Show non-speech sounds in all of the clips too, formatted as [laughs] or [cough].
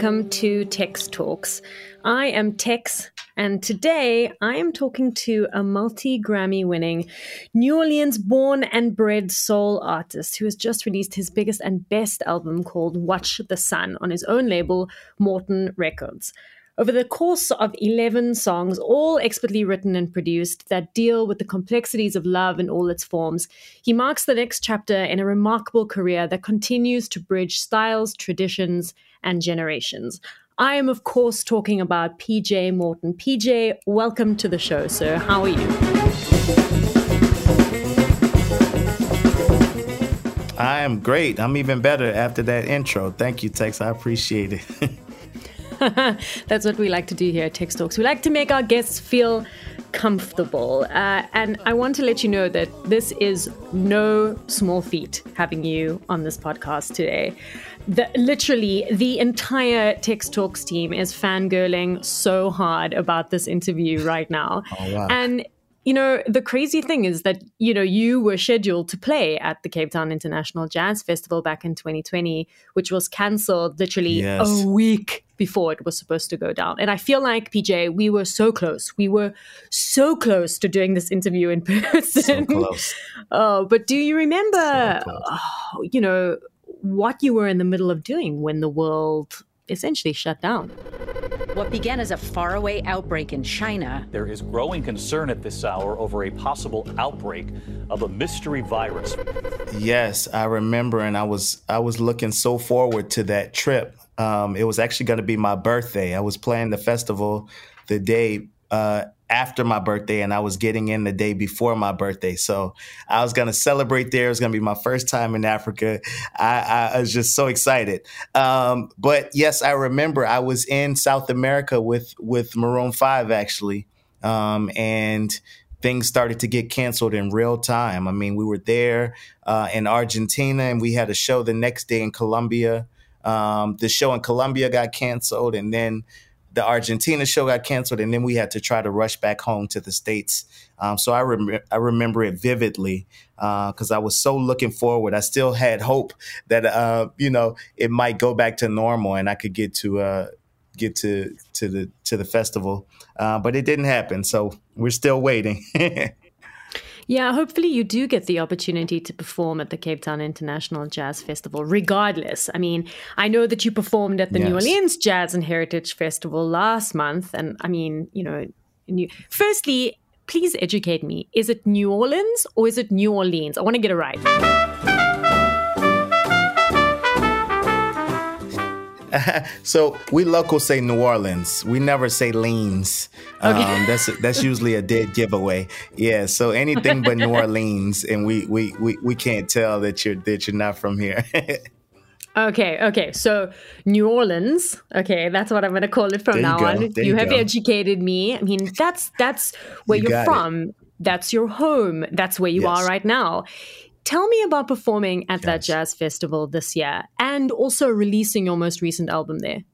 welcome to Tex Talks. I am Tex, and today I am talking to a multi Grammy winning New Orleans born and bred soul artist who has just released his biggest and best album called Watch the Sun on his own label, Morton Records. Over the course of 11 songs, all expertly written and produced, that deal with the complexities of love in all its forms, he marks the next chapter in a remarkable career that continues to bridge styles, traditions, and generations. I am, of course, talking about PJ Morton. PJ, welcome to the show, sir. How are you? I am great. I'm even better after that intro. Thank you, Tex. I appreciate it. [laughs] [laughs] That's what we like to do here at Tex Talks. We like to make our guests feel comfortable. Uh, and I want to let you know that this is no small feat having you on this podcast today. The, literally, the entire Tex Talks team is fangirling so hard about this interview right now. Oh, wow. And you know, the crazy thing is that, you know, you were scheduled to play at the Cape Town International Jazz Festival back in 2020, which was cancelled literally yes. a week before it was supposed to go down. And I feel like, PJ, we were so close. We were so close to doing this interview in [laughs] person. So close. oh, but do you remember, so oh, you know, what you were in the middle of doing when the world essentially shut down. What began as a faraway outbreak in China. There is growing concern at this hour over a possible outbreak of a mystery virus. Yes, I remember, and I was I was looking so forward to that trip. Um, it was actually going to be my birthday. I was playing the festival the day uh, after my birthday and I was getting in the day before my birthday. So I was going to celebrate there. It was going to be my first time in Africa. I, I was just so excited. Um, but yes, I remember I was in South America with, with Maroon 5 actually. Um, and things started to get canceled in real time. I mean, we were there uh, in Argentina and we had a show the next day in Colombia. Um, the show in Colombia got canceled and then the Argentina show got canceled, and then we had to try to rush back home to the states. Um, so I rem- I remember it vividly because uh, I was so looking forward. I still had hope that uh, you know it might go back to normal and I could get to uh, get to to the to the festival, uh, but it didn't happen. So we're still waiting. [laughs] Yeah, hopefully you do get the opportunity to perform at the Cape Town International Jazz Festival, regardless. I mean, I know that you performed at the yes. New Orleans Jazz and Heritage Festival last month. And I mean, you know, new, firstly, please educate me. Is it New Orleans or is it New Orleans? I want to get it right. [laughs] so we locals say New Orleans. We never say Leans. Okay. Um, that's that's usually a dead giveaway. Yeah. So anything but New [laughs] Orleans, and we, we we we can't tell that you're that you're not from here. [laughs] okay. Okay. So New Orleans. Okay, that's what I'm going to call it from there now you on. You, you have educated me. I mean, that's that's where you are from. It. That's your home. That's where you yes. are right now. Tell me about performing at yes. that jazz festival this year and also releasing your most recent album there.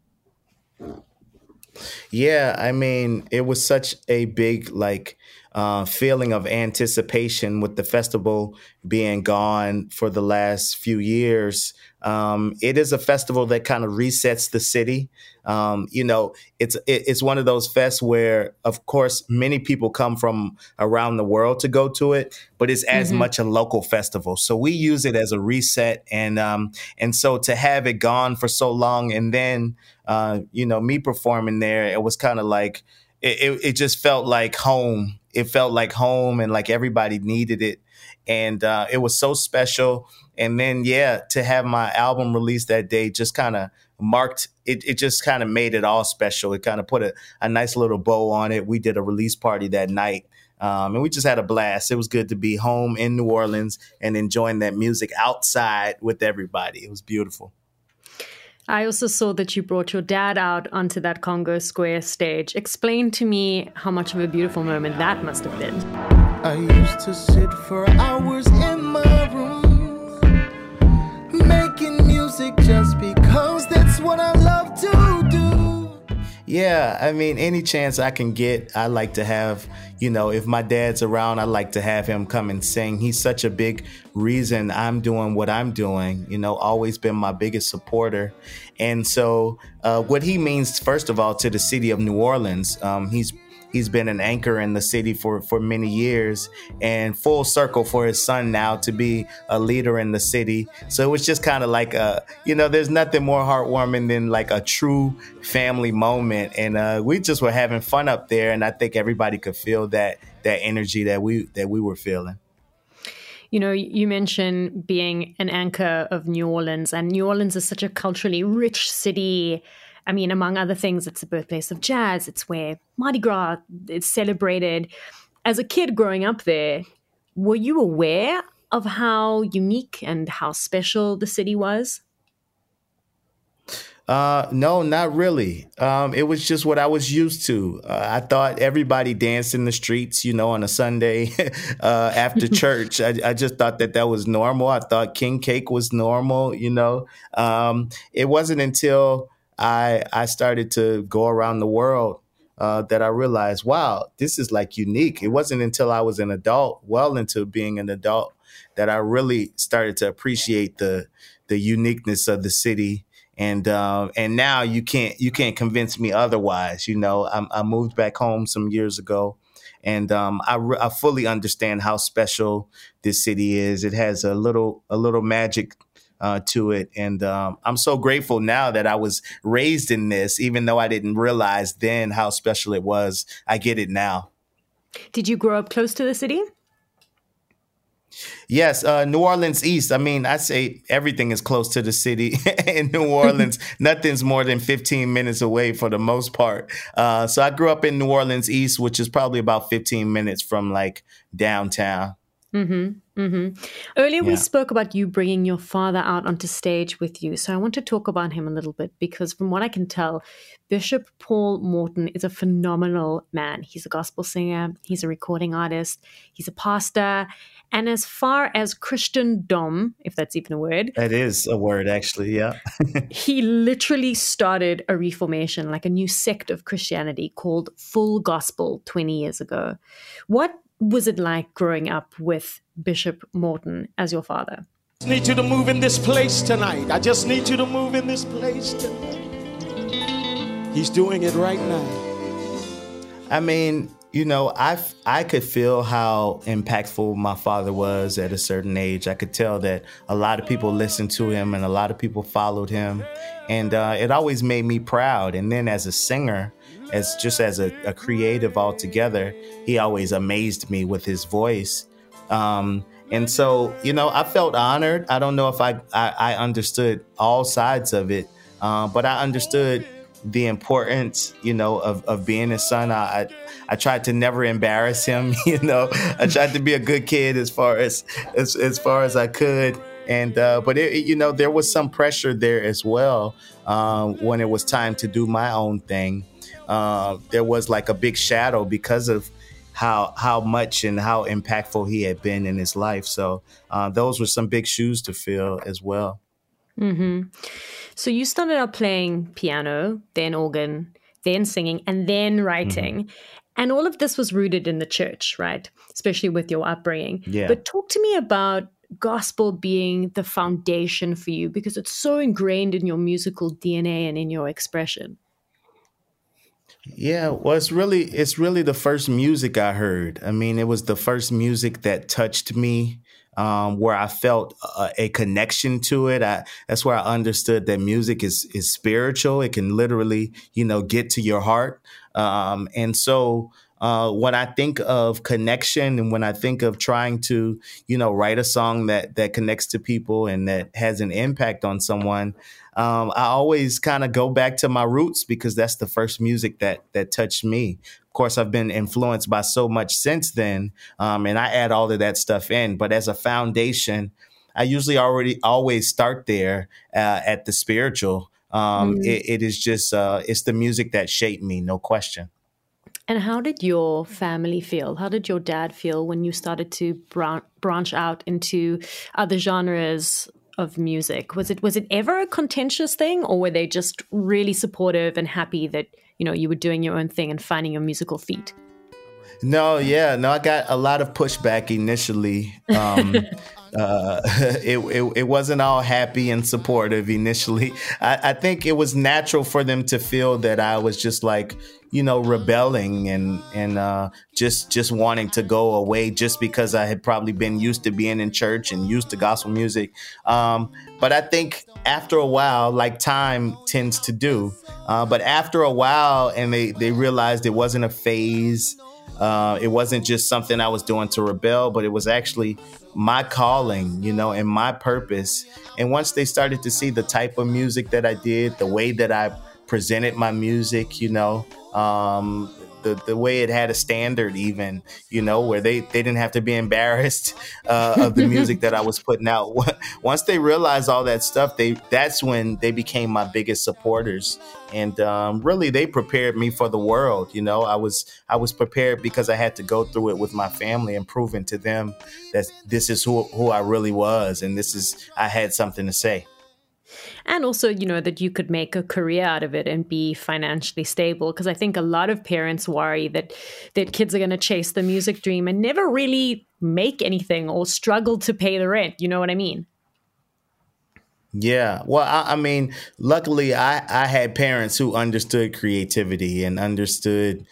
Yeah, I mean, it was such a big like uh, feeling of anticipation with the festival being gone for the last few years. Um, it is a festival that kind of resets the city. Um, you know, it's it, it's one of those fests where, of course, many people come from around the world to go to it, but it's as mm-hmm. much a local festival. So we use it as a reset, and um, and so to have it gone for so long, and then uh, you know, me performing there, it was kind of like it, it, it just felt like home. It felt like home, and like everybody needed it and uh, it was so special. And then, yeah, to have my album released that day just kind of marked it. It just kind of made it all special. It kind of put a, a nice little bow on it. We did a release party that night. Um, and we just had a blast. It was good to be home in New Orleans and enjoying that music outside with everybody. It was beautiful. I also saw that you brought your dad out onto that Congo Square stage. Explain to me how much of a beautiful moment that must have been. I used to sit for hours in my room, making music just because that's what I. Yeah, I mean, any chance I can get, I like to have, you know, if my dad's around, I like to have him come and sing. He's such a big reason I'm doing what I'm doing, you know, always been my biggest supporter. And so, uh, what he means, first of all, to the city of New Orleans, um, he's he's been an anchor in the city for for many years and full circle for his son now to be a leader in the city. So it was just kind of like a you know there's nothing more heartwarming than like a true family moment. And uh, we just were having fun up there and i think everybody could feel that that energy that we that we were feeling. You know, you mentioned being an anchor of New Orleans, and New Orleans is such a culturally rich city. I mean, among other things, it's the birthplace of jazz. It's where Mardi Gras is celebrated. As a kid growing up there, were you aware of how unique and how special the city was? Uh, no, not really. Um, it was just what I was used to. Uh, I thought everybody danced in the streets, you know, on a Sunday [laughs] uh, after [laughs] church. I, I, just thought that that was normal. I thought king cake was normal, you know. Um, it wasn't until I I started to go around the world uh, that I realized, wow, this is like unique. It wasn't until I was an adult, well into being an adult, that I really started to appreciate the the uniqueness of the city. And uh, and now you can't you can't convince me otherwise. You know, I, I moved back home some years ago, and um, I, re- I fully understand how special this city is. It has a little a little magic uh, to it. And um, I'm so grateful now that I was raised in this, even though I didn't realize then how special it was. I get it now. Did you grow up close to the city? Yes, uh, New Orleans East. I mean, I say everything is close to the city [laughs] in New Orleans. [laughs] Nothing's more than 15 minutes away for the most part. Uh, so I grew up in New Orleans East, which is probably about 15 minutes from like downtown. Mm-hmm, mm-hmm. Earlier, yeah. we spoke about you bringing your father out onto stage with you. So I want to talk about him a little bit because, from what I can tell, Bishop Paul Morton is a phenomenal man. He's a gospel singer, he's a recording artist, he's a pastor. And as far as Christendom, if that's even a word, that is a word, actually, yeah. [laughs] he literally started a reformation, like a new sect of Christianity called Full Gospel 20 years ago. What was it like growing up with Bishop Morton as your father? I need you to move in this place tonight. I just need you to move in this place tonight. He's doing it right now. I mean, you know, I I could feel how impactful my father was at a certain age. I could tell that a lot of people listened to him and a lot of people followed him, and uh, it always made me proud. And then as a singer, as just as a, a creative altogether, he always amazed me with his voice. Um, and so, you know, I felt honored. I don't know if I, I, I understood all sides of it, uh, but I understood the importance, you know, of, of being a son. I, I, I tried to never embarrass him, [laughs] you know. I tried to be a good kid as far as as, as far as I could. And uh, but it, you know, there was some pressure there as well um, when it was time to do my own thing uh, there was like a big shadow because of how how much and how impactful he had been in his life. So uh, those were some big shoes to fill as well. Mm-hmm. So you started out playing piano, then organ, then singing, and then writing. Mm-hmm. And all of this was rooted in the church, right? Especially with your upbringing. Yeah. But talk to me about gospel being the foundation for you because it's so ingrained in your musical DNA and in your expression. Yeah, well, it's really it's really the first music I heard. I mean, it was the first music that touched me, um, where I felt a, a connection to it. I, that's where I understood that music is is spiritual. It can literally, you know, get to your heart. Um, and so, uh, when I think of connection and when I think of trying to, you know, write a song that that connects to people and that has an impact on someone, um, I always kind of go back to my roots because that's the first music that that touched me. Of course, I've been influenced by so much since then, um, and I add all of that stuff in. But as a foundation, I usually already always start there uh, at the spiritual. Um, mm. it, it is just uh, it's the music that shaped me, no question. And how did your family feel? How did your dad feel when you started to branch out into other genres of music? Was it was it ever a contentious thing, or were they just really supportive and happy that you know you were doing your own thing and finding your musical feet? No, yeah, no, I got a lot of pushback initially. Um, [laughs] uh, [laughs] it, it, it wasn't all happy and supportive initially. I, I think it was natural for them to feel that I was just like you know rebelling and and uh, just just wanting to go away just because I had probably been used to being in church and used to gospel music. Um, but I think after a while, like time tends to do, uh, but after a while, and they they realized it wasn't a phase. Uh, it wasn't just something I was doing to rebel, but it was actually my calling, you know, and my purpose. And once they started to see the type of music that I did, the way that I presented my music, you know, um, the, the way it had a standard even you know where they, they didn't have to be embarrassed uh, of the music that i was putting out. [laughs] Once they realized all that stuff they that's when they became my biggest supporters. And um, really they prepared me for the world you know? I was i was prepared because i had to go through it with my family and proving to them that this is who, who i really was and this is i had something to say and also you know that you could make a career out of it and be financially stable because i think a lot of parents worry that that kids are going to chase the music dream and never really make anything or struggle to pay the rent you know what i mean yeah. Well, I, I, mean, luckily, I, I had parents who understood creativity and understood,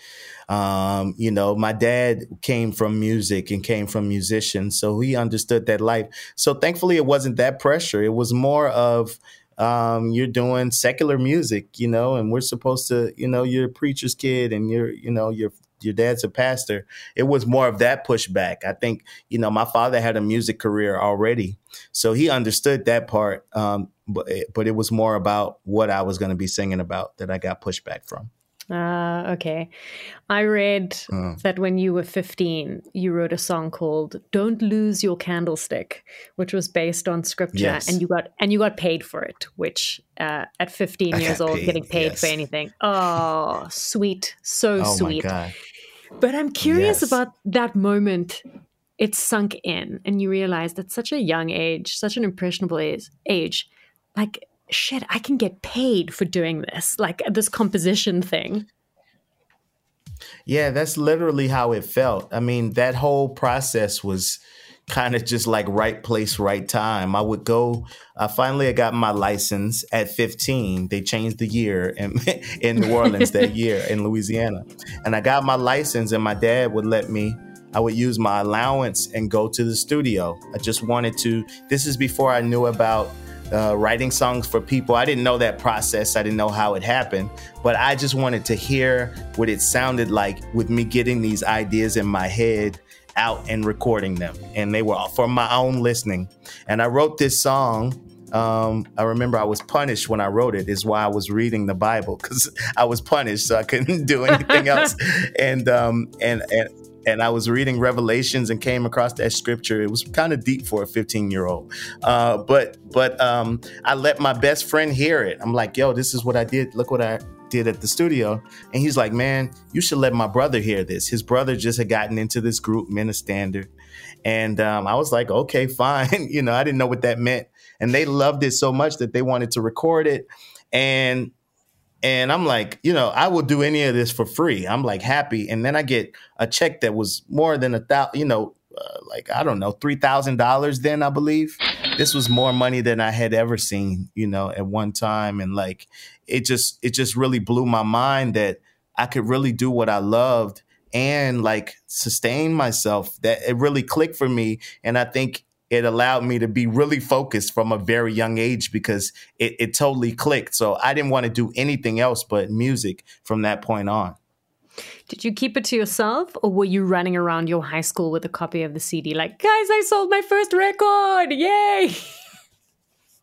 um, you know, my dad came from music and came from musicians. So he understood that life. So thankfully, it wasn't that pressure. It was more of, um, you're doing secular music, you know, and we're supposed to, you know, you're a preacher's kid and you're, you know, your your dad's a pastor. It was more of that pushback. I think, you know, my father had a music career already, so he understood that part. Um, but but it was more about what I was going to be singing about that I got pushback from. Ah, uh, okay. I read uh. that when you were 15, you wrote a song called "Don't Lose Your Candlestick," which was based on scripture, yes. and you got and you got paid for it. Which uh, at 15 I years old, paid, getting paid yes. for anything, oh, sweet, so oh sweet. But I'm curious yes. about that moment. It sunk in, and you realized at such a young age, such an impressionable age, age like shit, I can get paid for doing this, like this composition thing. Yeah, that's literally how it felt. I mean, that whole process was kind of just like right place, right time. I would go. I finally I got my license at 15. They changed the year in [laughs] in New Orleans that [laughs] year in Louisiana, and I got my license. And my dad would let me. I would use my allowance and go to the studio. I just wanted to. This is before I knew about uh, writing songs for people. I didn't know that process. I didn't know how it happened, but I just wanted to hear what it sounded like with me getting these ideas in my head out and recording them. And they were all for my own listening. And I wrote this song. Um, I remember I was punished when I wrote it. Is why I was reading the Bible because [laughs] I was punished, so I couldn't do anything [laughs] else. and um, and and and I was reading Revelations and came across that scripture. It was kind of deep for a 15 year old, uh, but but um, I let my best friend hear it. I'm like, yo, this is what I did. Look what I did at the studio. And he's like, man, you should let my brother hear this. His brother just had gotten into this group, Men of Standard, and um, I was like, okay, [laughs] fine. you know, I didn't know what that meant, and they loved it so much that they wanted to record it, and and I'm like, you know, I will do any of this for free. I'm like happy. And then I get a check that was more than a thousand, you know, uh, like, I don't know, $3,000 then, I believe. This was more money than I had ever seen, you know, at one time. And like, it just, it just really blew my mind that I could really do what I loved and like sustain myself. That it really clicked for me. And I think it allowed me to be really focused from a very young age because it, it totally clicked. So I didn't want to do anything else but music from that point on. Did you keep it to yourself or were you running around your high school with a copy of the CD like, guys, I sold my first record? Yay! [laughs]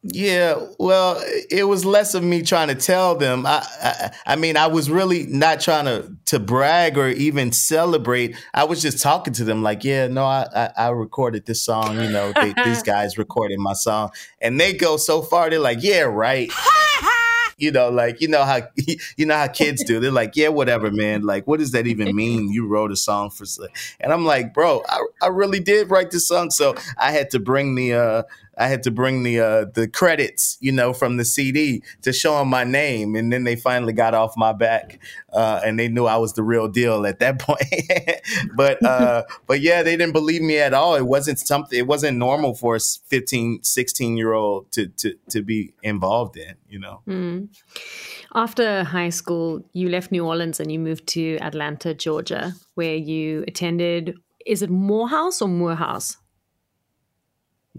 Yeah, well, it was less of me trying to tell them. I, I, I, mean, I was really not trying to to brag or even celebrate. I was just talking to them, like, yeah, no, I, I, I recorded this song. You know, they, these [laughs] guys recorded my song, and they go so far. They're like, yeah, right. [laughs] you know, like you know how [laughs] you know how kids do. They're like, yeah, whatever, man. Like, what does that even mean? You wrote a song for, and I'm like, bro, I, I really did write this song. So I had to bring the uh I had to bring the uh, the credits, you know, from the CD to show them my name, and then they finally got off my back, uh, and they knew I was the real deal at that [laughs] point. but uh, [laughs] but yeah, they didn't believe me at all. It wasn't something. It wasn't normal for a 15, 16 year old to to to be involved in, you know. Mm. After high school, you left New Orleans and you moved to Atlanta, Georgia, where you attended. Is it Morehouse or Morehouse?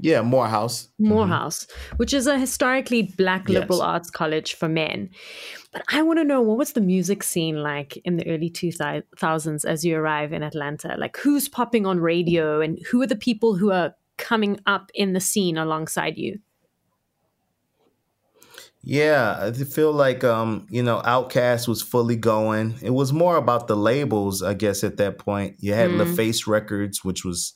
Yeah, Morehouse. Morehouse, mm-hmm. which is a historically black liberal yes. arts college for men. But I want to know what was the music scene like in the early 2000s as you arrive in Atlanta? Like who's popping on radio and who are the people who are coming up in the scene alongside you? Yeah, I feel like um, you know, OutKast was fully going. It was more about the labels, I guess, at that point. You had mm. LaFace Records, which was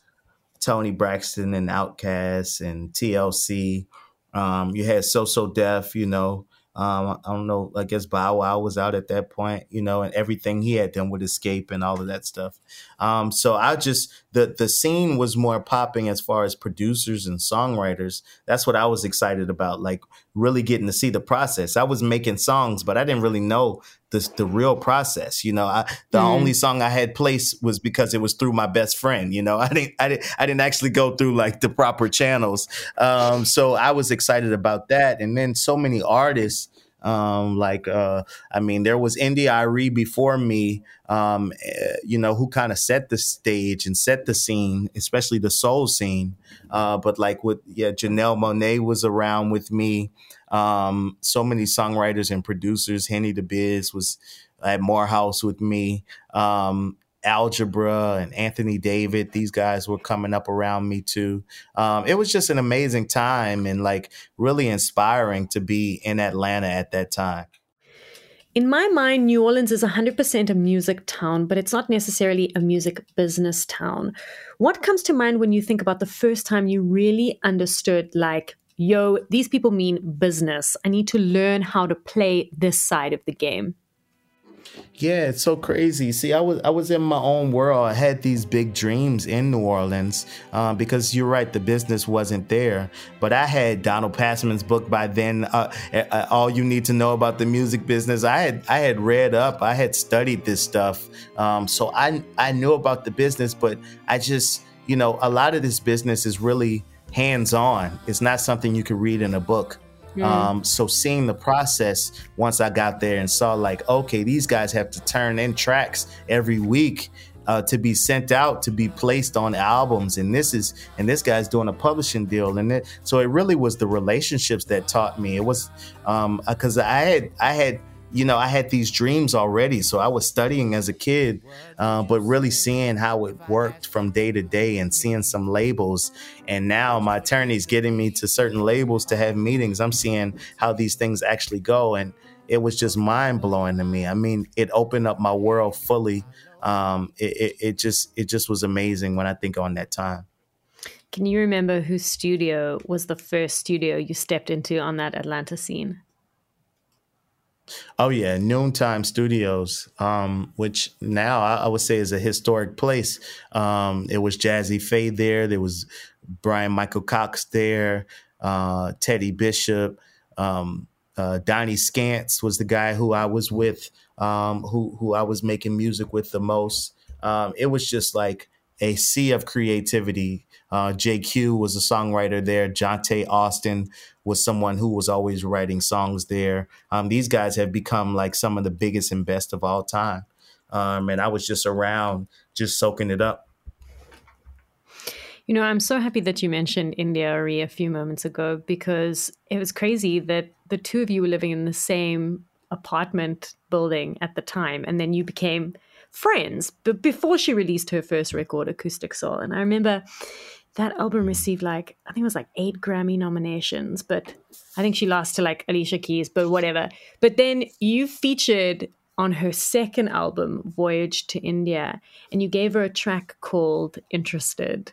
Toni Braxton and OutKast and TLC. Um, you had So So Def, you know. Um, I don't know. I guess Bow Wow was out at that point, you know, and everything he had done with Xscape and all of that stuff. Um, so I just the the scene was more popping as far as producers and songwriters. That's what I was excited about, like really getting to see the process. I was making songs, but I didn't really know the the real process. You know, I, the mm. only song I had placed was because it was through my best friend. You know, [laughs] I didn't I didn't I didn't actually go through like the proper channels. Um, so I was excited about that, and then so many artists. Um, like uh, I mean, there was India.Arie before me, um, uh, you know, who kind of set the stage and set the scene, especially the soul scene. Uh, but like with yeah, Janelle Monáe was around with me. Um, so many songwriters and producers. Henny the Biz was at Morehouse with me. Um, Algebra and Anthony David, these guys were coming up around me too. Um, it was just an amazing time and like really inspiring to be in Atlanta at that time. In my mind, New Orleans is 100% a music town, but it's not necessarily a music business town. What comes to mind when you think about the first time you really understood, like, yo, these people mean business. I need to learn how to play this side of the game. Yeah, it's so crazy. See, I was I was in my own world. I had these big dreams in New Orleans um, because you're right, the business wasn't there. But I had Donald Passman's book by then. Uh, uh, all you need to know about the music business. I had I had read up. I had studied this stuff, um, so I I knew about the business. But I just you know a lot of this business is really hands on. It's not something you can read in a book. Mm. Um, so seeing the process once I got there and saw like, okay, these guys have to turn in tracks every week uh, to be sent out to be placed on albums, and this is and this guy's doing a publishing deal, and it so it really was the relationships that taught me. It was because um, I had I had you know, I had these dreams already. So I was studying as a kid, uh, but really seeing how it worked from day to day and seeing some labels. And now my attorney's getting me to certain labels to have meetings. I'm seeing how these things actually go. And it was just mind blowing to me. I mean, it opened up my world fully. Um, it, it, it just it just was amazing when I think on that time. Can you remember whose studio was the first studio you stepped into on that Atlanta scene? Oh yeah, Noontime Studios, um, which now I, I, would say is a historic place. Um, it was Jazzy Pha there. There was Bryan-Michael Cox there. Uh, Teddy Bishop, um, uh, Donnie Scantz was the guy who I was with, um, who who I was making music with the most. Um, it was just like a sea of creativity. Uh, JQ was a songwriter there. Johntá Austin was someone who was always writing songs there. Um, these guys have become like some of the biggest and best of all time. Um, and I was just around, just soaking it up. You know, I'm so happy that you mentioned India.Arie a few moments ago because it was crazy that the two of you were living in the same apartment building at the time, and then you became friends. But before she released her first record, Acoustic Soul, and I remember that album received like I think it was like eight Grammy nominations, but I think she lost to like Alicia Keys, but whatever. But then you featured on her second album, Voyage to India, and you gave her a track called Interested.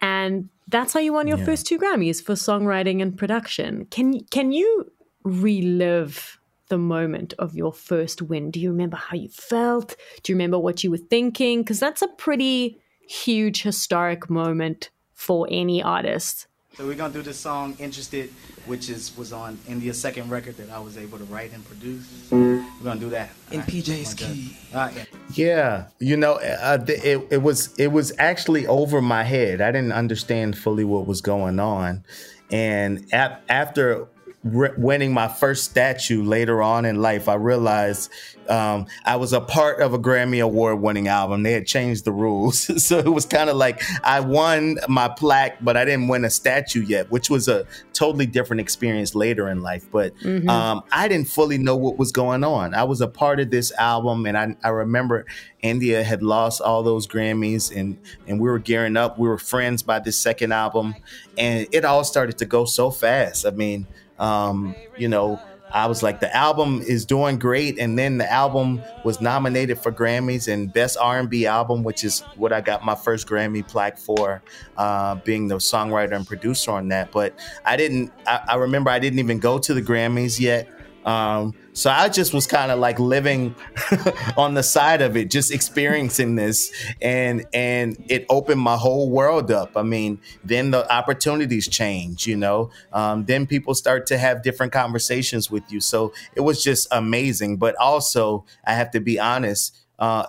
And that's how you won your yeah. first two Grammys for songwriting and production. Can can you relive the moment of your first win? Do you remember how you felt? Do you remember what you were thinking? Because that's a pretty huge historic moment for any artist. So we're gonna do this song "Interested," which is was on India's second record that I was able to write and produce. We're gonna do that in right. PJ's key. Uh, yeah. yeah, you know, uh, it it was it was actually over my head. I didn't understand fully what was going on, and ap- after winning my first statue later on in life, I realized um, I was a part of a Grammy Award winning album. They had changed the rules. [laughs] so it was kind of like I won my plaque, but I didn't win a statue yet, which was a totally different experience later in life. But mm-hmm. um, I didn't fully know what was going on. I was a part of this album, and I, I remember India had lost all those Grammys, and, and we were gearing up. We were friends by this second album, and it all started to go so fast. I mean, um, you know, I was like, the album is doing great, and then the album was nominated for Grammys and Best R&B Album, which is what I got my first Grammy plaque for, uh, being the songwriter and producer on that. But I didn't. I, I remember I didn't even go to the Grammys yet. Um, so I just was kind of like living [laughs] on the side of it, just experiencing this, and and it opened my whole world up. I mean, then the opportunities change, you know. Um, then people start to have different conversations with you. So it was just amazing. But also, I have to be honest. Uh,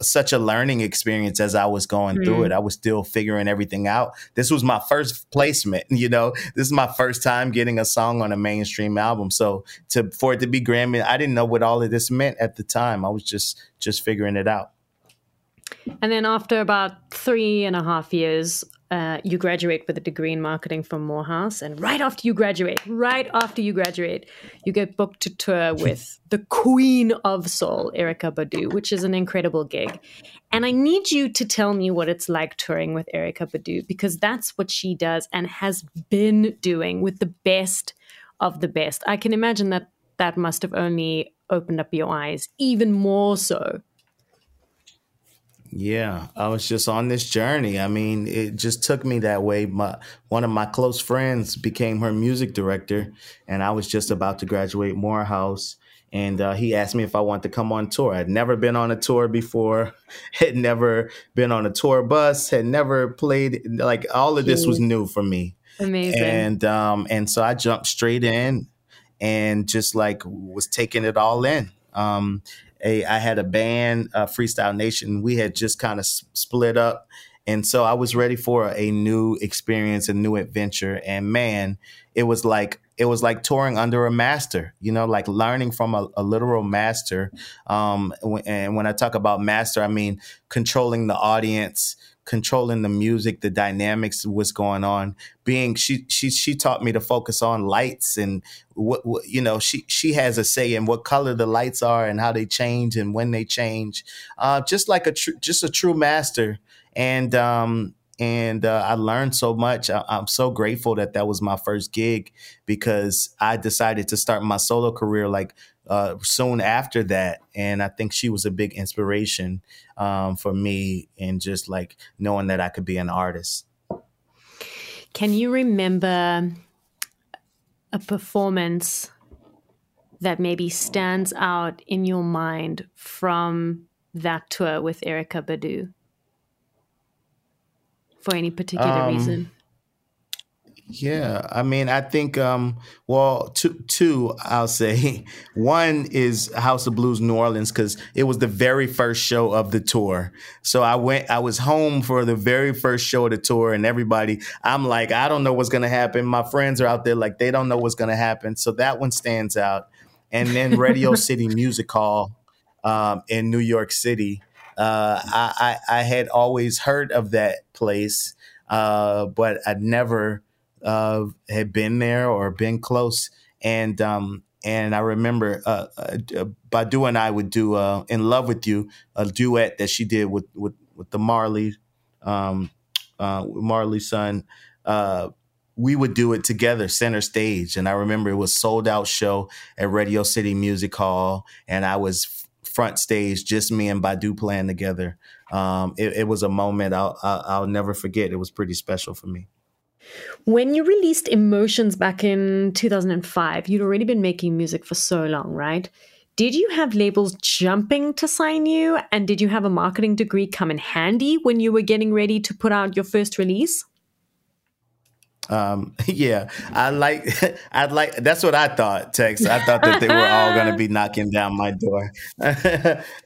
such a learning experience as I was going mm. through it. I was still figuring everything out. This was my first placement, [laughs] you know. This is my first time getting a song on a mainstream album. So to for it to be Grammy, I didn't know what all of this meant at the time. I was just just figuring it out. And then after about three and a half years uh, you graduate with a degree in marketing from Morehouse, and right after you graduate, right after you graduate, you get booked to tour [laughs] with the Queen of Soul, Erykah Badu, which is an incredible gig. And I need you to tell me what it's like touring with Erykah Badu because that's what she does and has been doing with the best of the best. I can imagine that that must have only opened up your eyes even more so yeah, I was just on this journey. I mean, it just took me that way. My one of my close friends became her music director, and I was just about to graduate Morehouse. And uh, he asked me if I wanted to come on tour. I'd never been on a tour before, [laughs] had never been on a tour bus, had never played. Like all of this was new for me. Amazing. And um, and so I jumped straight in, and just like was taking it all in. Um, a I had a band, uh, Freestyle Nation. We had just kind of s- split up, and so I was ready for a new experience, a new adventure. And man, it was like it was like touring under a master, you know, like learning from a, a literal master. Um, and when I talk about master, I mean controlling the audience, controlling the music, the dynamics, what's going on. Being she she she taught me to focus on lights and what, what, you know she she has a say in what color the lights are and how they change and when they change. Uh, just like a tr- just a true master. And um, and uh, I learned so much. I, am so grateful that that was my first gig because I decided to start my solo career like uh, soon after that. And I think she was a big inspiration um, for me in just like knowing that I could be an artist. Can you remember a performance that maybe stands out in your mind from that tour with Erykah Badu? For any particular um, reason? Yeah, I mean, I think, um, well, two, two, I'll say. [laughs] One is House of Blues New Orleans because it was the very first show of the tour. So I went, I was home for the very first show of the tour, and everybody, I'm like, I don't know what's gonna happen. My friends are out there like they don't know what's gonna happen. So that one stands out. And then Radio [laughs] City Music Hall um, in New York City. Uh, I, I, I had always heard of that place, uh, but I'd never uh, had been there or been close, and um, and I remember uh, uh, Badu and I would do uh, "In Love with You," a duet that she did with with with the Marley, um, uh, Marley son. Uh, we would do it together, center stage, and I remember it was sold out show at Radio City Music Hall, and I was front stage, just me and Badu playing together. Um, it, it, was a moment I'll, I'll, I'll never forget. It was pretty special for me. When you released Emotions back in 2005, you'd already been making music for so long, right? Did you have labels jumping to sign you? And did you have a marketing degree come in handy when you were getting ready to put out your first release? Um, [laughs] yeah, I like, [laughs] I'd like, that's what I thought, Tex. I thought that they were all going to be [laughs] knocking down my door.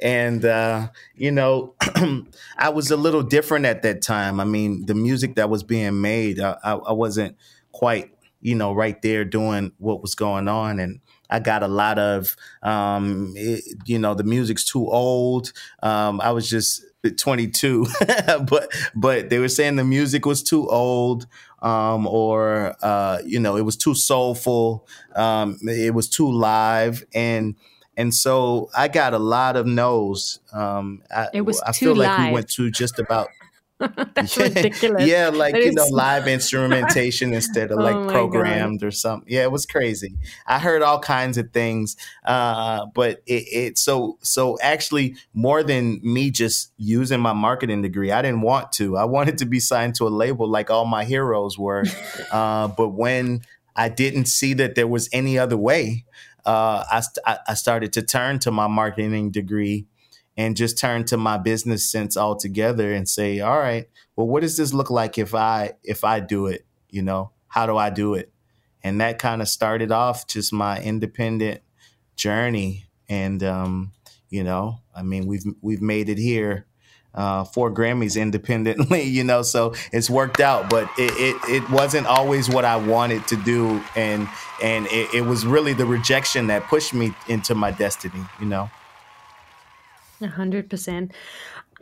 and, uh, you know, [clears throat] I was a little different at that time. I mean, the music that was being made, I, I, I wasn't quite, you know, right there doing what was going on. And, I got a lot of, um, it, you know, the music's too old. Um, I was just 22, [laughs] but but they were saying the music was too old, um, or uh, you know, it was too soulful, um, it was too live, and and so I got a lot of no's. Um, I, it was I feel live. like we went to just about [laughs] That's ridiculous. yeah, like That you know, [laughs] live instrumentation instead of Oh like God. programmed or something. Yeah, it was crazy. I heard all kinds of things, uh, but it, it so so actually more than me just using my marketing degree. I didn't want to. I wanted to be signed to a label like all my heroes were, [laughs] uh, but when I didn't see that there was any other way, uh, I I started to turn to my marketing degree and just turn to my business sense altogether and say, all right, well, what does this look like if I if I do it? You know, how do I do it? And that kind of started off just my independent journey. And um, you know, I mean, we've we've made it here. Uh, four Grammys independently, [laughs] you know, so it's worked out, but it, it, it wasn't always what I wanted to do. And, and it, it was really the rejection that pushed me into my destiny, you know? A hundred percent.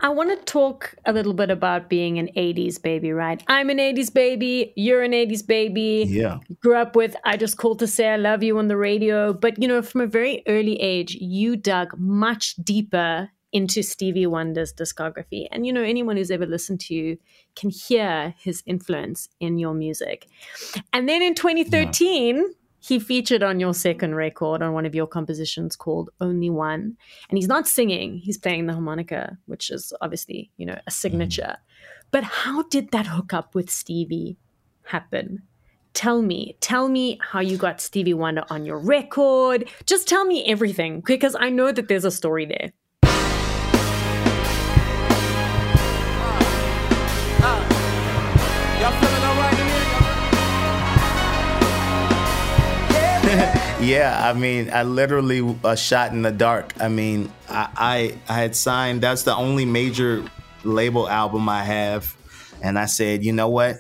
I want to talk a little bit about being an 80s baby, right? I'm an 80s baby. You're an 80s baby. Yeah. Grew up with I Just Called to Say I Love You on the radio. But, you know, from a very early age, you dug much deeper into Stevie Wonder's discography. And, you know, anyone who's ever listened to you can hear his influence in your music. And then in 2013, he featured on your second record on one of your compositions called Only One. And he's not singing, he's playing the harmonica, which is obviously, you know, a signature. Mm. But how did that hook up with Stevie happen? Tell me, tell me how you got Stevie Wonder on your record. Just tell me everything because I know that there's a story there. Yeah, I mean, I literally a shot in the dark. I mean, I, I I had signed. That's the only major label album I have, and I said, you know what?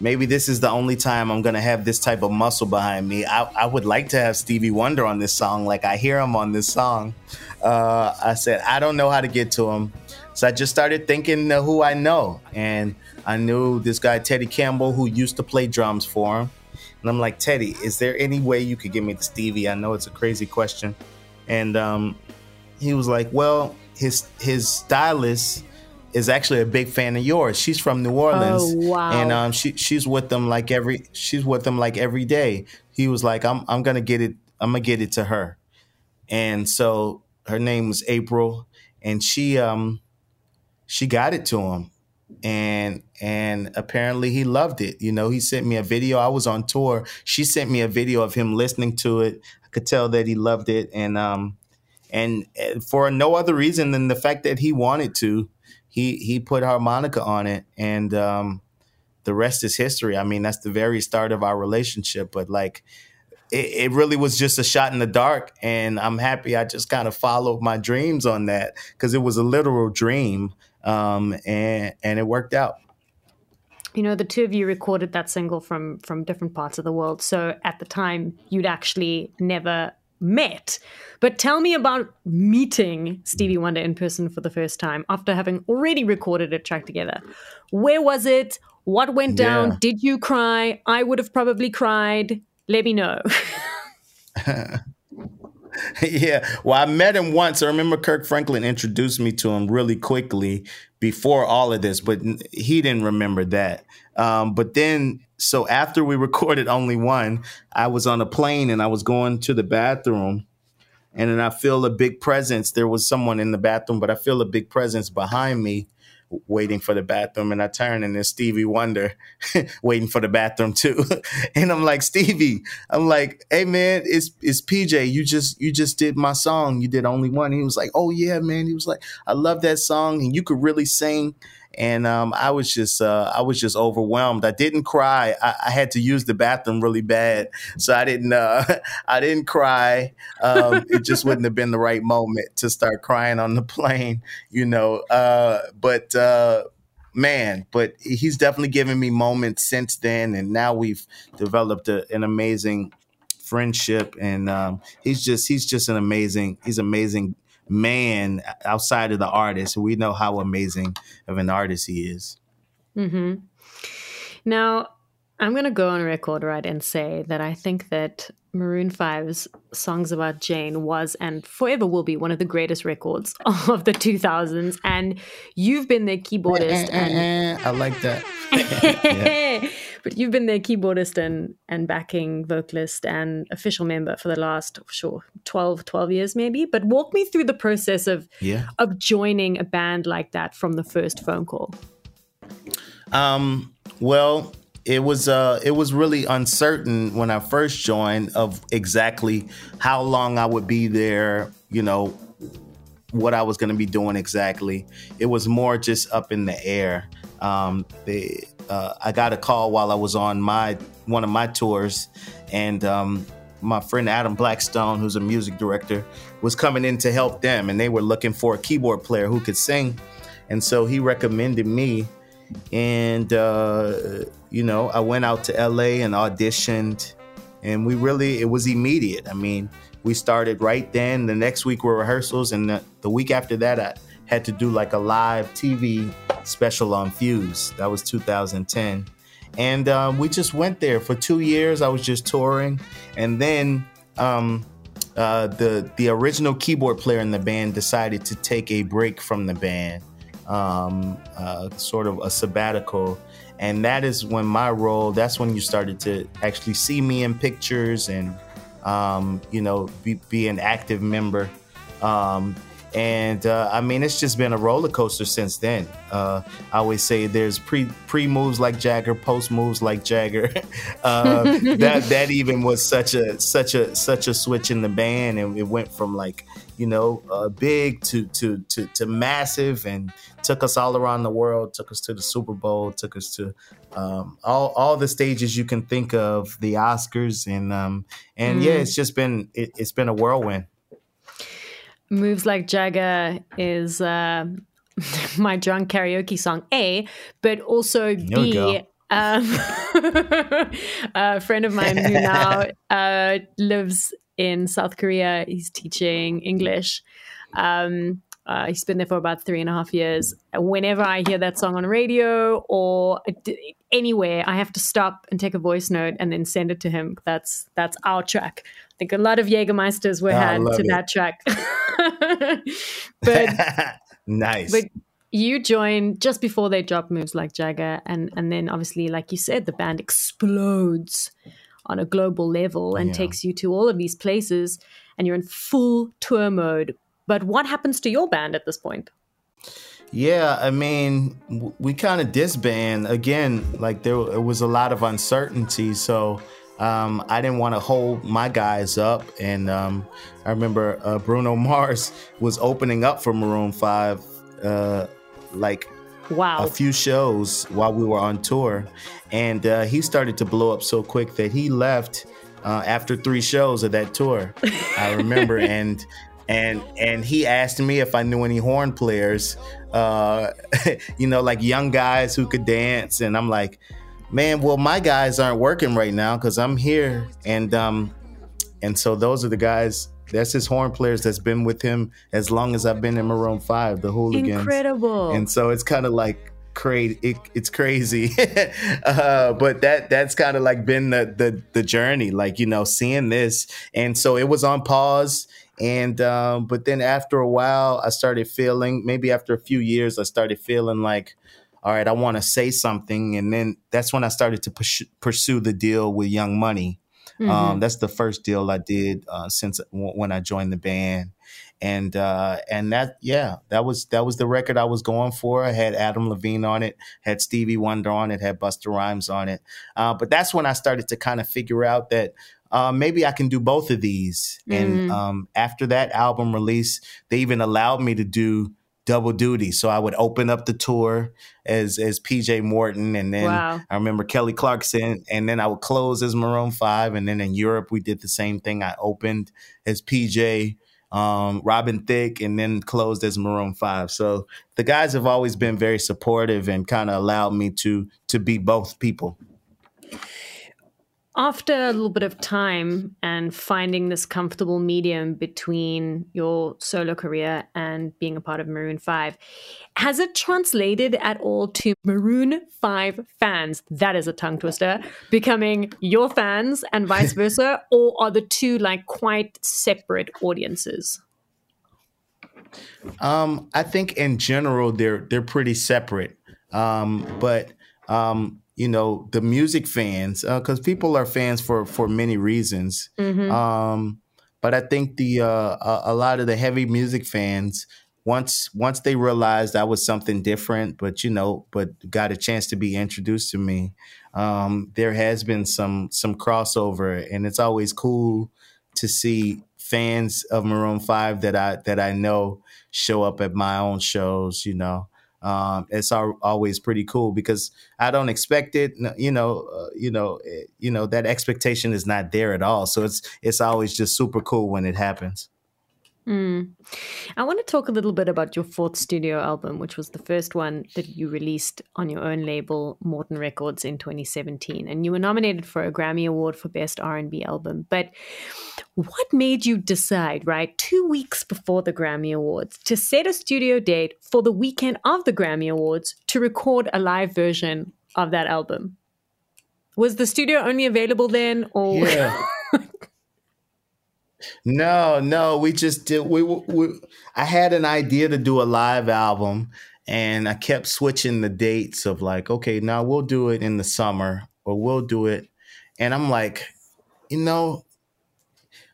Maybe this is the only time I'm gonna have this type of muscle behind me. I, I would like to have Stevie Wonder on this song, like I hear him on this song. Uh, I said, I don't know how to get to him, so I just started thinking who I know, and I knew this guy Teddy Campbell who used to play drums for him. And I'm like, Teddy, is there any way you could get me to Stevie? I know it's a crazy question. And um, he was like, Well, his his stylist is actually a big fan of yours. She's from New Orleans. Oh, wow. And um, she she's with them like every she's with them like every day. He was like, I'm I'm gonna get it, I'm gonna get it to her. And so her name was April, and she um she got it to him and and apparently he loved it. You know he sent me a video. I was on tour. She sent me a video of him listening to it. I could tell that he loved it. And um and uh, for no other reason than the fact that he wanted to he he put harmonica on it. And um the rest is history. I mean that's the very start of our relationship. But like it, it really was just a shot in the dark. And i'm happy i just kind of followed my dreams on that because it was a literal dream um, and and it worked out. You know the two of you recorded that single from from different parts of the world. So at the time you'd actually never met. But tell me about meeting stevie wonder in person for the first time after having already recorded a track together. Where was it? What went down? Yeah. did you cry? I would have probably cried. Let me know [laughs] [laughs] [laughs] yeah. Well, I met him once. I remember Kirk Franklin introduced me to him really quickly before all of this, but he didn't remember that. Um, but then, so after we [laughs] recorded Only One, I was on a plane and I was going to the bathroom. And then I feel a big presence. There was someone in the bathroom, but I feel a big presence behind me waiting for the bathroom. And I turn and there's Stevie Wonder [laughs] waiting for the bathroom too. [laughs] and I'm like, Stevie, I'm like, hey man, it's it's PJ. You just you just did my song. You did only one. He was like, Oh yeah, man. He was like, I love that song and you could really sing. And um, I was just uh, I was just overwhelmed. I didn't cry. I, I, had to use the bathroom really bad, so I didn't uh, [laughs] I didn't cry. Um, it just wouldn't have been the right moment to start crying on the plane, you know. Uh, but uh, man, but he's definitely given me moments since then, and now we've developed a, an amazing friendship, and um, he's just he's just an amazing he's amazing man outside of the artist. We know how amazing of an artist he is. Mm-hmm. Now, I'm going to go on record, right, and say that I think that Maroon 5's Songs About Jane was and forever will be one of the greatest records [laughs] of the 2000s. And you've been their keyboardist. Eh, eh, eh, and I like that. [laughs] [laughs] But you've been their keyboardist and, and backing vocalist and official member for the last, sure, 12, 12 years maybe. But walk me through the process of, yeah. of joining a band like that from the first phone call. Um, well, it was uh it was really uncertain when I first joined of exactly how long I would be there, you know, what I was going to be doing exactly. It was more just up in the air. Um, they, uh, I got a call while I was on my one of my tours, and um, my friend Adam Blackstone, who's a music director, was coming in to help them, and they were looking for a keyboard player who could sing, and so he recommended me, and uh, you know I went out to LA and auditioned, and we really it was immediate. I mean, we started right then. The next week were rehearsals, and the, the week after that, I had to do like a live TV special on Fuse. That was 2010. And um, we just went there for two years. I was just touring. And then um, uh, the, the original keyboard player in the band decided to take a break from the band, um, uh, sort of a sabbatical. And that is when my role, that's when you started to actually see me in pictures and, um, you know, be, be an active member. Um, and uh, I mean it's just been a roller coaster since then. Uh, I always say there's pre pre moves like Jagger, post moves like Jagger. [laughs] uh, [laughs] that that even was such a such a such a switch in the band, and it went from like you know uh, big to to to to massive, and took us all around the world. Took us to the Super Bowl. Took us to um, all all the stages you can think of, the Oscars, and um, and mm. yeah, it's just been it, it's been a whirlwind. Moves Like Jagger is uh, [laughs] my drunk karaoke song, A, but also B. Um, [laughs] a friend of mine who [laughs] now uh, lives in South Korea, he's teaching English. Um, uh, he's been there for about three and a half years. Whenever I hear that song on radio or anywhere, I have to stop and take a voice note and then send it to him. That's that's our track. I think a lot of Jägermeisters were oh, had to it. that track. [laughs] but [laughs] nice. But you joined just before they drop moves like Jagger, and and then obviously, like you said, the band explodes on a global level and yeah. takes you to all of these places, and you're in full tour mode. But what happens to your band at this point? Yeah, I mean, we kind of disband again. Like there, there was a lot of uncertainty, so um, I didn't want to hold my guys up, and um, I remember uh, Bruno [laughs] Mars was opening up for Maroon Five, uh, like wow. a few shows while we were on tour, and uh, he started to blow up so quick that he left uh, after three shows of that tour. I remember, [laughs] and and and he asked me if I knew any horn players, uh, [laughs] you know, like young guys who could dance, and I'm like man, well, my guys aren't working right now because I'm here, and um, and so those are the guys. That's his horn players that's been with him as long as I've been in Maroon Five, the Hooligans. Incredible. And so it's kind of like crazy. It, it's crazy, [laughs] uh, but that that's kind of like been the, the the journey. Like you know, seeing this, and so it was on pause. And um, but then after a while, I started feeling. Maybe after a few years, I started feeling like all right, I want to say something. And then that's when I started to push, pursue the deal with Young Money. Um, mm-hmm. Um, that's the first deal I did uh, since w- when I joined the band, and uh, and that yeah, that was that was the record I was going for. I had Adam Levine on it, had Stevie Wonder on it, had Busta Rhymes on it. Uh, but that's when I started to kind of figure out that uh, maybe I can do both of these. Mm-hmm. And um, after that album release, they even allowed me to do double duty. So I would open up the tour as as PJ Morton, and then Wow. I remember Kelly Clarkson, and then I would close as Maroon Five, and then in Europe we did the same thing. I opened as PJ. Um, Robin Thicke, and then closed as Maroon Five. So the guys have always been very supportive and kind of allowed me to to be both people. After a little bit of time and finding this comfortable medium between your solo career and being a part of Maroon 5, has it translated at all to Maroon 5 fans? That is a tongue twister, becoming your fans and vice [laughs] versa, or are the two like quite separate audiences? Um, I think in general they're they're pretty separate. Um, but um, you know, the music fans, because people are fans for for many reasons. Um, but I think the uh, a, a lot of the heavy music fans once once they realized I was something different, but you know, but got a chance to be introduced to me. Um, there has been some some crossover, and it's always cool to see fans of Maroon Five that I that I know show up at my own shows. You know, um, it's al- always pretty cool because I don't expect it. You know, uh, you know, eh, you know that expectation is not there at all. So it's it's always just super cool when it happens. Mm. I want to talk a little bit about your fourth studio album, which was the first one that you released on your own label, Morton Records, in 2017, and you were nominated for a Grammy Award for Best R&B Album. But what made you decide, right, two weeks before the Grammy Awards, to set a studio date for the weekend of the Grammy Awards to record a live version of that album? Was the studio only available then, or Yeah. [laughs] no, no, we just did. We, we, I had an idea to do a live album, and I kept switching the dates of like, okay, now we'll do it in the summer, or we'll do it, and I'm like, you know,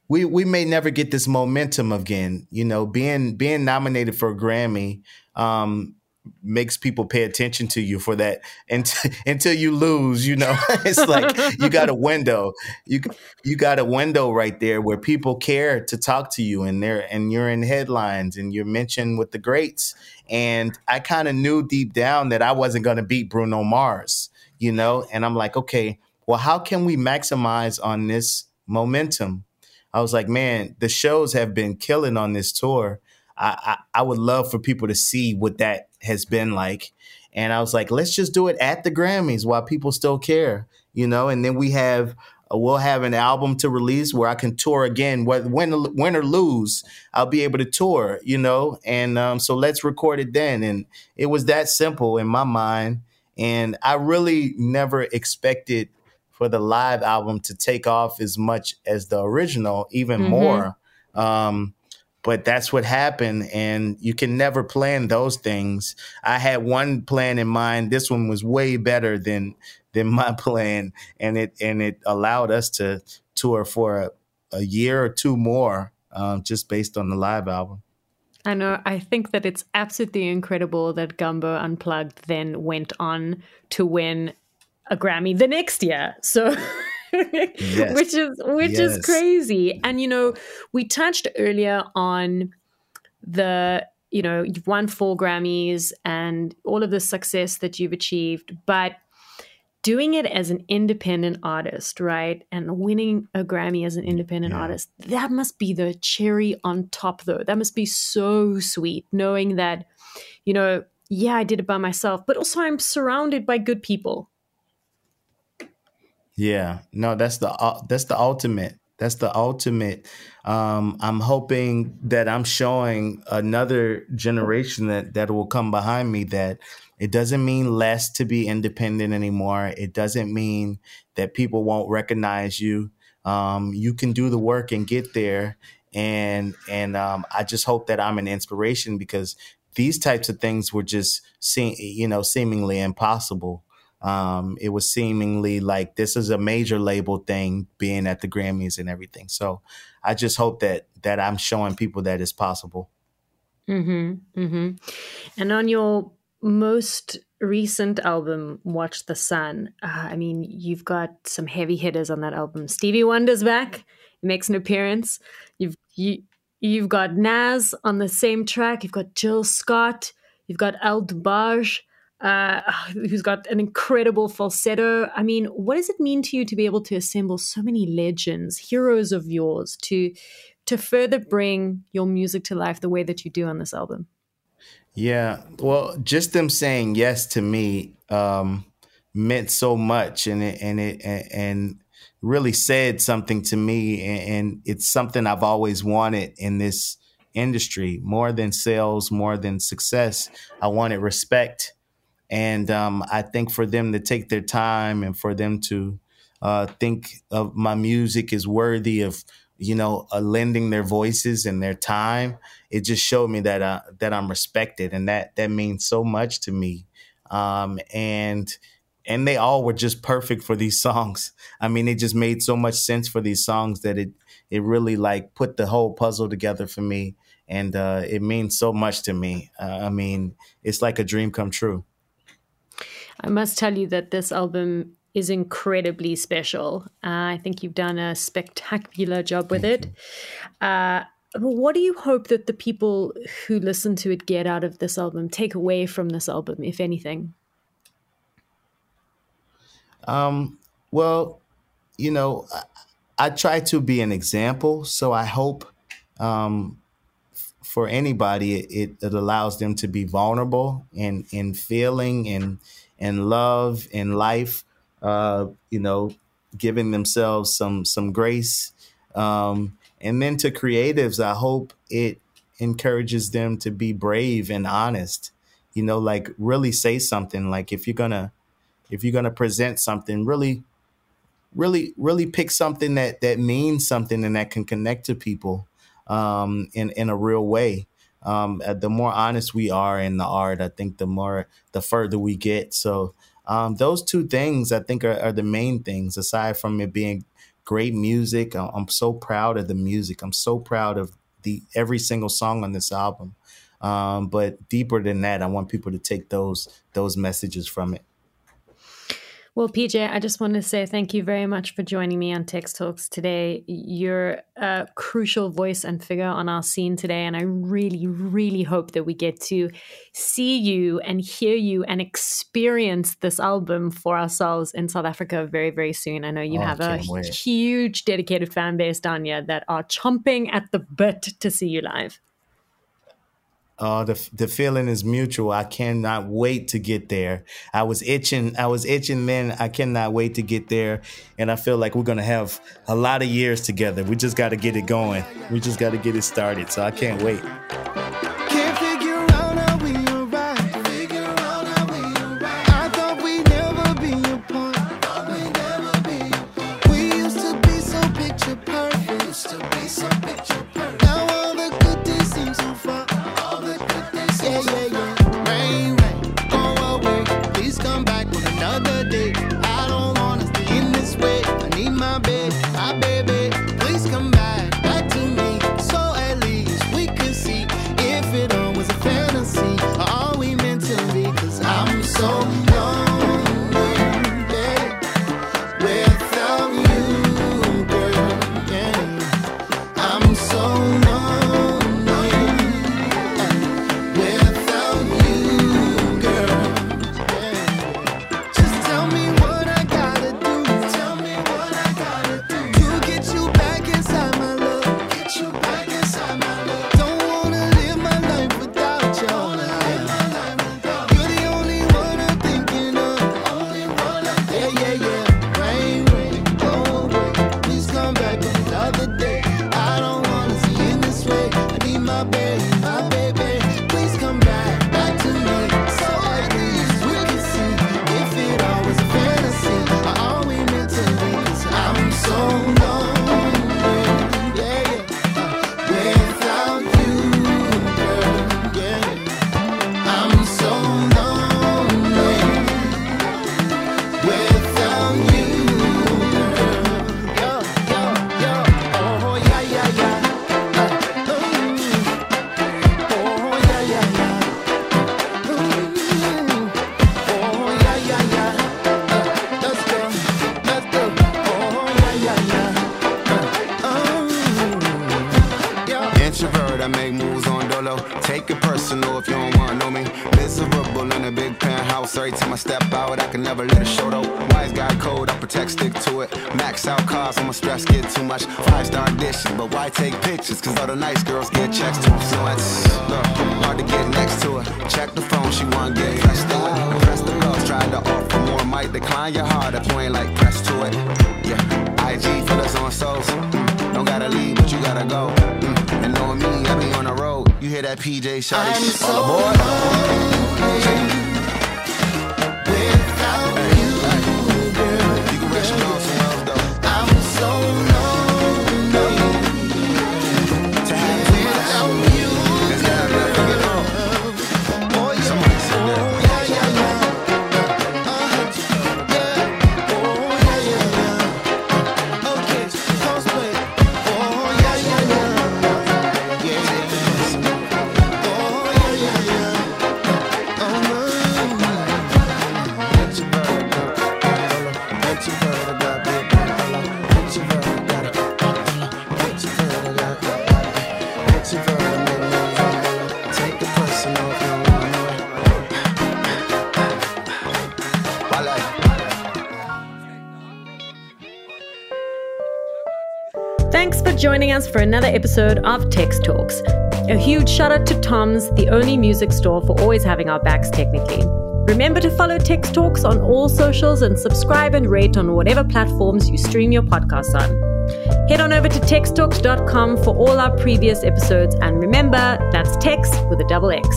we we may never get this momentum again. You know, being being nominated for a Grammy. Um, makes people pay attention to you for that until, [laughs] until you lose you know? [laughs] It's like you got a [laughs] window. You you got a window right there where people care to talk to you and they're and you're in headlines and you're mentioned with the greats. And i kind of knew deep down that i wasn't going to beat bruno mars you know? And i'm like okay well how can we maximize on this momentum? I was like man the shows have been killing on this tour. I, I, I would love for people to see what that has been like. And I was like, let's just do it at the Grammys while people still care, you know. And then we have uh, we'll have an album to release where I can tour again, whether win, win or lose, I'll be able to tour, you know. And um, so let's record it then. And it was that simple in my mind. And I really never expected for the live album to take off as much as the original, even more. Um, but that's what happened and you can never plan those things i had one plan in mind this one was way better than than [laughs] my plan and it and it allowed us to tour for a, a year or two more um, just based on the live album I know. I think that it's absolutely incredible that Gumbo Unplugged then went on to win a Grammy the next year. So. [laughs] [laughs] which is which is crazy. And you know we touched earlier on the you know you've won four grammys and all of the success that you've achieved but doing it as an independent artist right and winning a grammy as an independent Yeah. artist that must be the cherry on top though. That must be so sweet knowing that you know yeah i did it by myself but also i'm surrounded by good people Yeah, no, that's the uh, that's the ultimate. That's the ultimate. Um, I'm hoping that I'm showing another generation that that will come behind me that it doesn't mean less to be independent anymore. It doesn't mean that people won't recognize you. Um, you can do the work and get there. And and um, I just hope that I'm an inspiration because these types of things were just se- you know seemingly impossible um, it was seemingly like this is a major label thing being at the Grammys and everything. So I just hope that that I'm showing people that it's possible. Mm-hmm. Mm-hmm. And on your most recent album, Watch the Sun, uh, I mean, you've got some heavy hitters on that album. Stevie Wonder's back, he makes an appearance. You've you you've got Nas on the same track, you've got Jill Scott, you've got El DeBarge, uh, [sighs] who's got an incredible falsetto. I mean, what does it mean to you to be able to assemble so many legends, heroes of yours, to to further bring your music to life the way that you do on this album? Yeah, well, just them saying yes to me um, meant so much, and it and it and really said something to me, and it's something I've always wanted in this industry more than sales, more than success. I wanted respect, and um, I think for them to take their time and for them to uh, think of my music is worthy of you know uh, lending their voices and their time it just showed me that uh, that I'm respected and that that means so much to me um, and and they all were just perfect for these songs. [laughs] I mean, it just made so much sense for these songs that it it really like put the whole puzzle together for me, and uh, it means so much to me. Uh, I mean, it's like a dream come true. I must tell you that this album is incredibly special. Uh, I think you've done a spectacular job with Thank it. Uh, what do you hope that the people who listen to it get out of this album, take away from this album, if anything? Um, well, you know, I, I, try to be an example, so I hope um, for anybody it, it, allows them to be vulnerable and in feeling and and love and life. Uh, you know, giving themselves some some grace. Um, and then to creatives, I hope it encourages them to be brave and honest. You know, like really say something. Like if you're gonna if you're to present something really really really pick something that that means something and that can connect to people um, in in a real way um, uh, the more honest we are in the art i think the more the further we get. So um, those two things i think are, are, the main things aside from it being great music. I'm so proud of the music. I'm so proud of the every single song on this album. Um, but deeper than that i want people to take those those messages from it well, PJ, I just want to say thank you very much for joining me on Texx Talks today. You're a crucial voice and figure on our scene today. And I really, really hope that we get to see you and hear you and experience this album for ourselves in South Africa very, very soon. I know you oh, have a wait. huge dedicated fan base down here that are chomping at the bit to see you live. Uh, the the feeling is mutual. I cannot wait to get there. I was itching. I was itching then. I cannot wait to get there, and I feel like we're gonna have a lot of years together. We just got to get it going. We just got to get it started. So I can't wait. PJ shot? Us for another episode of Texx Talks. A huge shout out to Tom's, the only music store, for always having our backs technically. Remember to follow Texx Talks on all socials and subscribe and rate on whatever platforms you stream your podcasts on. Head on over to texxtalks.com for all our previous episodes, and remember, that's Tex with a double X.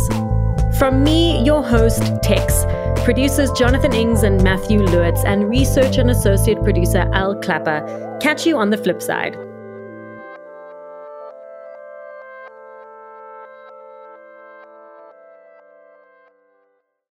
From me, your host, Tex, producers Jonathan Ings and Matthew Lewitz, and research and associate producer Al Clapper. Catch you on the flip side.